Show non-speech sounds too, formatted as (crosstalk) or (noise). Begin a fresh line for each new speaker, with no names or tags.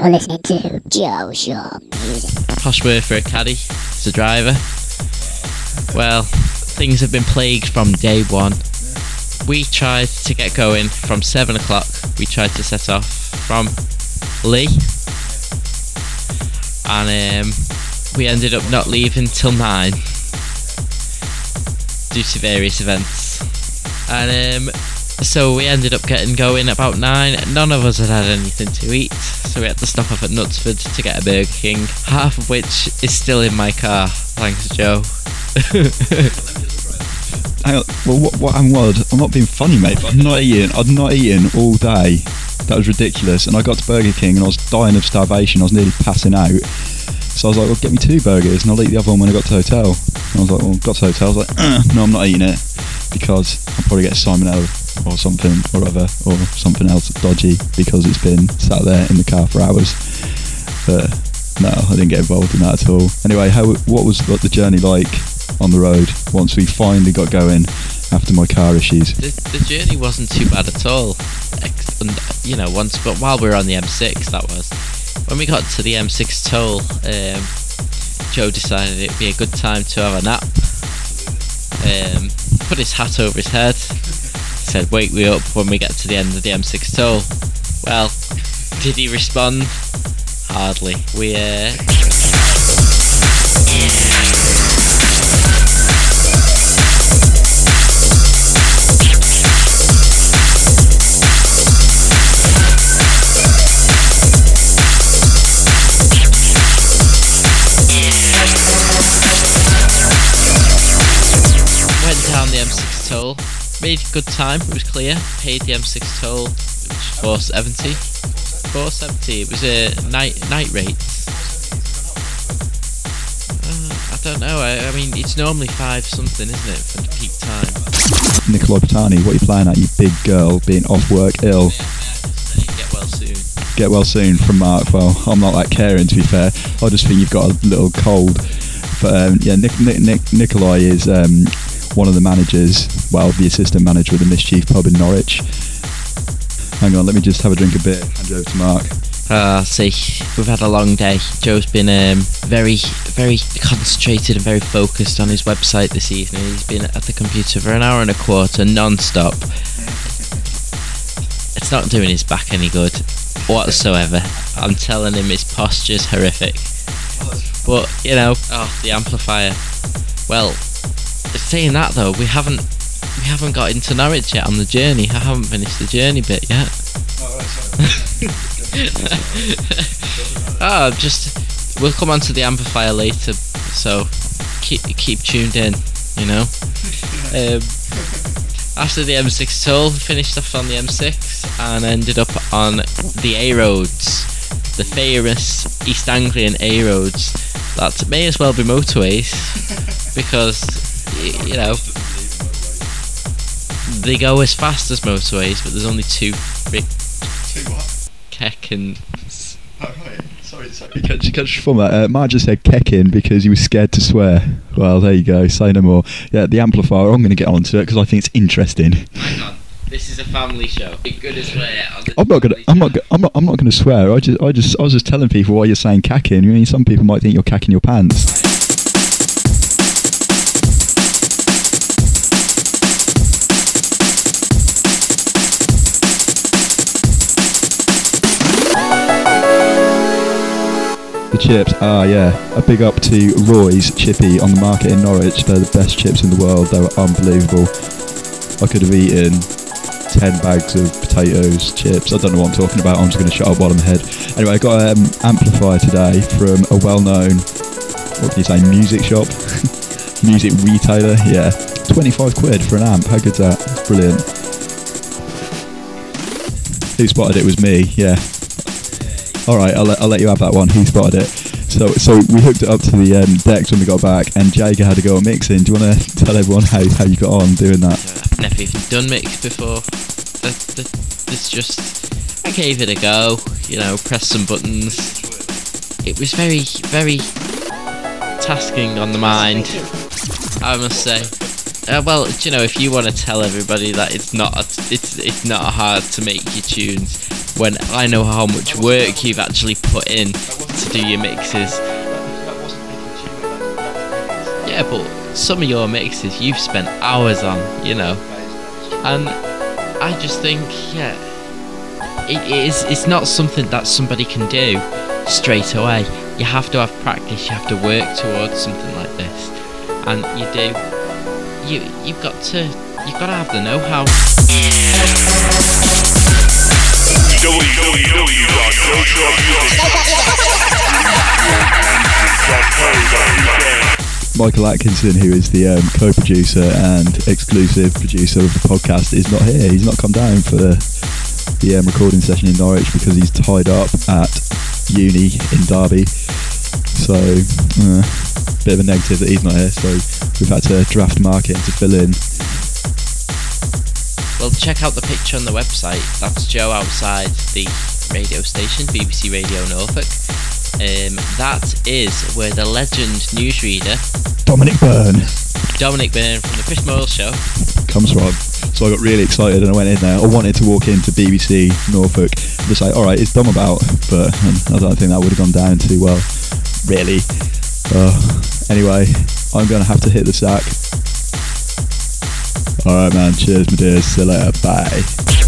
You're listening to Joe Shaw.
Posh word for a caddy. It's a driver. Well, things have been plagued from day one. We tried to get going from 7 o'clock. We tried to set off from Lee. And um, we ended up not leaving till 9 due to various events. And um, so we ended up getting going about 9. None of us had had anything to eat, so we had to stop off at Knutsford to get a Burger King, half of which is still in my car. Thanks, Joe. (laughs)
Hang on. Well, what, what I'm was, I'm not being funny, mate. But I'm not eating. I'd not eaten all day. That was ridiculous. And I got to Burger King and I was dying of starvation. I was nearly passing out. So I was like, well, get me two burgers and I'll eat the other one when I got to the hotel. And I was like, well, got to the hotel. I was like, uh, no, I'm not eating it because I'll probably get Simon salmonella or something or other or something else dodgy because it's been sat there in the car for hours. But no, I didn't get involved in that at all. Anyway, how what was the journey like on the road once we finally got going after my car issues?
The, the journey wasn't too bad at all. You know, once, but while we were on the M6, that was. When we got to the M6 toll, um, Joe decided it'd be a good time to have a nap. Um, put his hat over his head. Said, "Wake me up when we get to the end of the M6 toll." Well, did he respond? Hardly. We uh, went down the M6 toll. Made good time. It was clear. Paid the M6 toll, which was 470. 470. It was a night night rate. Uh, I don't know. I, I mean, it's normally five something, isn't it, for the peak time?
Nicola Patani, what are you playing at, you big girl, being off work ill?
Get well soon.
Get well soon from Mark. Well, I'm not that caring to be fair. I just think you've got a little cold. But um, yeah, Nick, Nick, Nick, Nikolai is um, one of the managers, well, the assistant manager of the Mischief pub in Norwich. Hang on, let me just have a drink of beer. Hand over to Mark.
Ah, see, we've had a long day. Joe's been um, very, very concentrated and very focused on his website this evening. He's been at the computer for an hour and a quarter, non-stop. It's not doing his back any good whatsoever. I'm telling him his posture's horrific. But you know, oh, the amplifier. Well, saying that though, we haven't we haven't got into Norwich yet on the journey. I haven't finished the journey bit yet. oh, (laughs) just we'll come on to the amplifier later, so keep keep tuned in. You know. Um, after the M6 toll, finished off on the M6 and ended up on the A roads, the famous East Anglian A roads. That may as well be motorways because you know they go as fast as motorways, but there's only two big Keck and
You catch, you catch from that. Uh, Mark just said kecking because he was scared to swear. Well, there you go. Say no more. Yeah, the amplifier. I'm going to get onto it because I think it's interesting.
Hang on. This is a family show. Be good as swear.
I'm not gonna.
family
I'm not. I'm not. I'm not going to swear. I just. I just. I was just telling people why you're saying cacking. I mean, some people might think you're cacking your pants. The chips, ah yeah, a big up to Roy's Chippy on the market in Norwich. They're the best chips in the world. They were unbelievable. I could have eaten 10 bags of potatoes, chips. I don't know what I'm talking about. I'm just going to shut up while I'm ahead. Anyway, I got an um, amplifier today from a well known, what can you say, music shop? (laughs) music retailer. Yeah. 25 quid for an amp. How good's that? Brilliant. Who spotted it was me. Yeah. All right, I'll let, I'll let you have that one. He spotted it. So so we hooked it up to the um, decks when we got back, and Jager had to go at mixing. Do you want to (laughs) tell everyone how, how you got on doing that?
I've never even done mix before. That, that, just I gave it a go. You know, pressed some buttons. It was very, very tasking on the mind. I must say. Uh, well, you know, if you want to tell everybody that it's not, a, it's it's not hard to make your tunes, when I know how much work you've actually put in to do your mixes. Yeah, but some of your mixes you've spent hours on, you know, and I just think, yeah, it is. It's not something that somebody can do straight away. You have to have practice. You have to work towards something like this, and you do. You you've got to you've got to have the know-how.
Michael Atkinson, who is the um, co-producer and exclusive producer of the podcast, is not here. He's not come down for the um, recording session in Norwich because he's tied up at uni in Derby. So, uh, bit of a negative that he's not here. So we've had to draft Mark in to fill in.
Well, check out the picture on the website. That's Joe outside the radio station, BBC Radio Norfolk. Um, that is where the legend newsreader
Dominic Byrne
Dominic Byrne from the Chris Moyles Show
comes from. So I got really excited and I went in there. I wanted to walk into BBC Norfolk and just like, all right, it's Dom about, but um, I don't think that would have gone down too well, really. Uh, anyway, I'm going to have to hit the sack. All right, man. Cheers, my dears. See you later. Bye.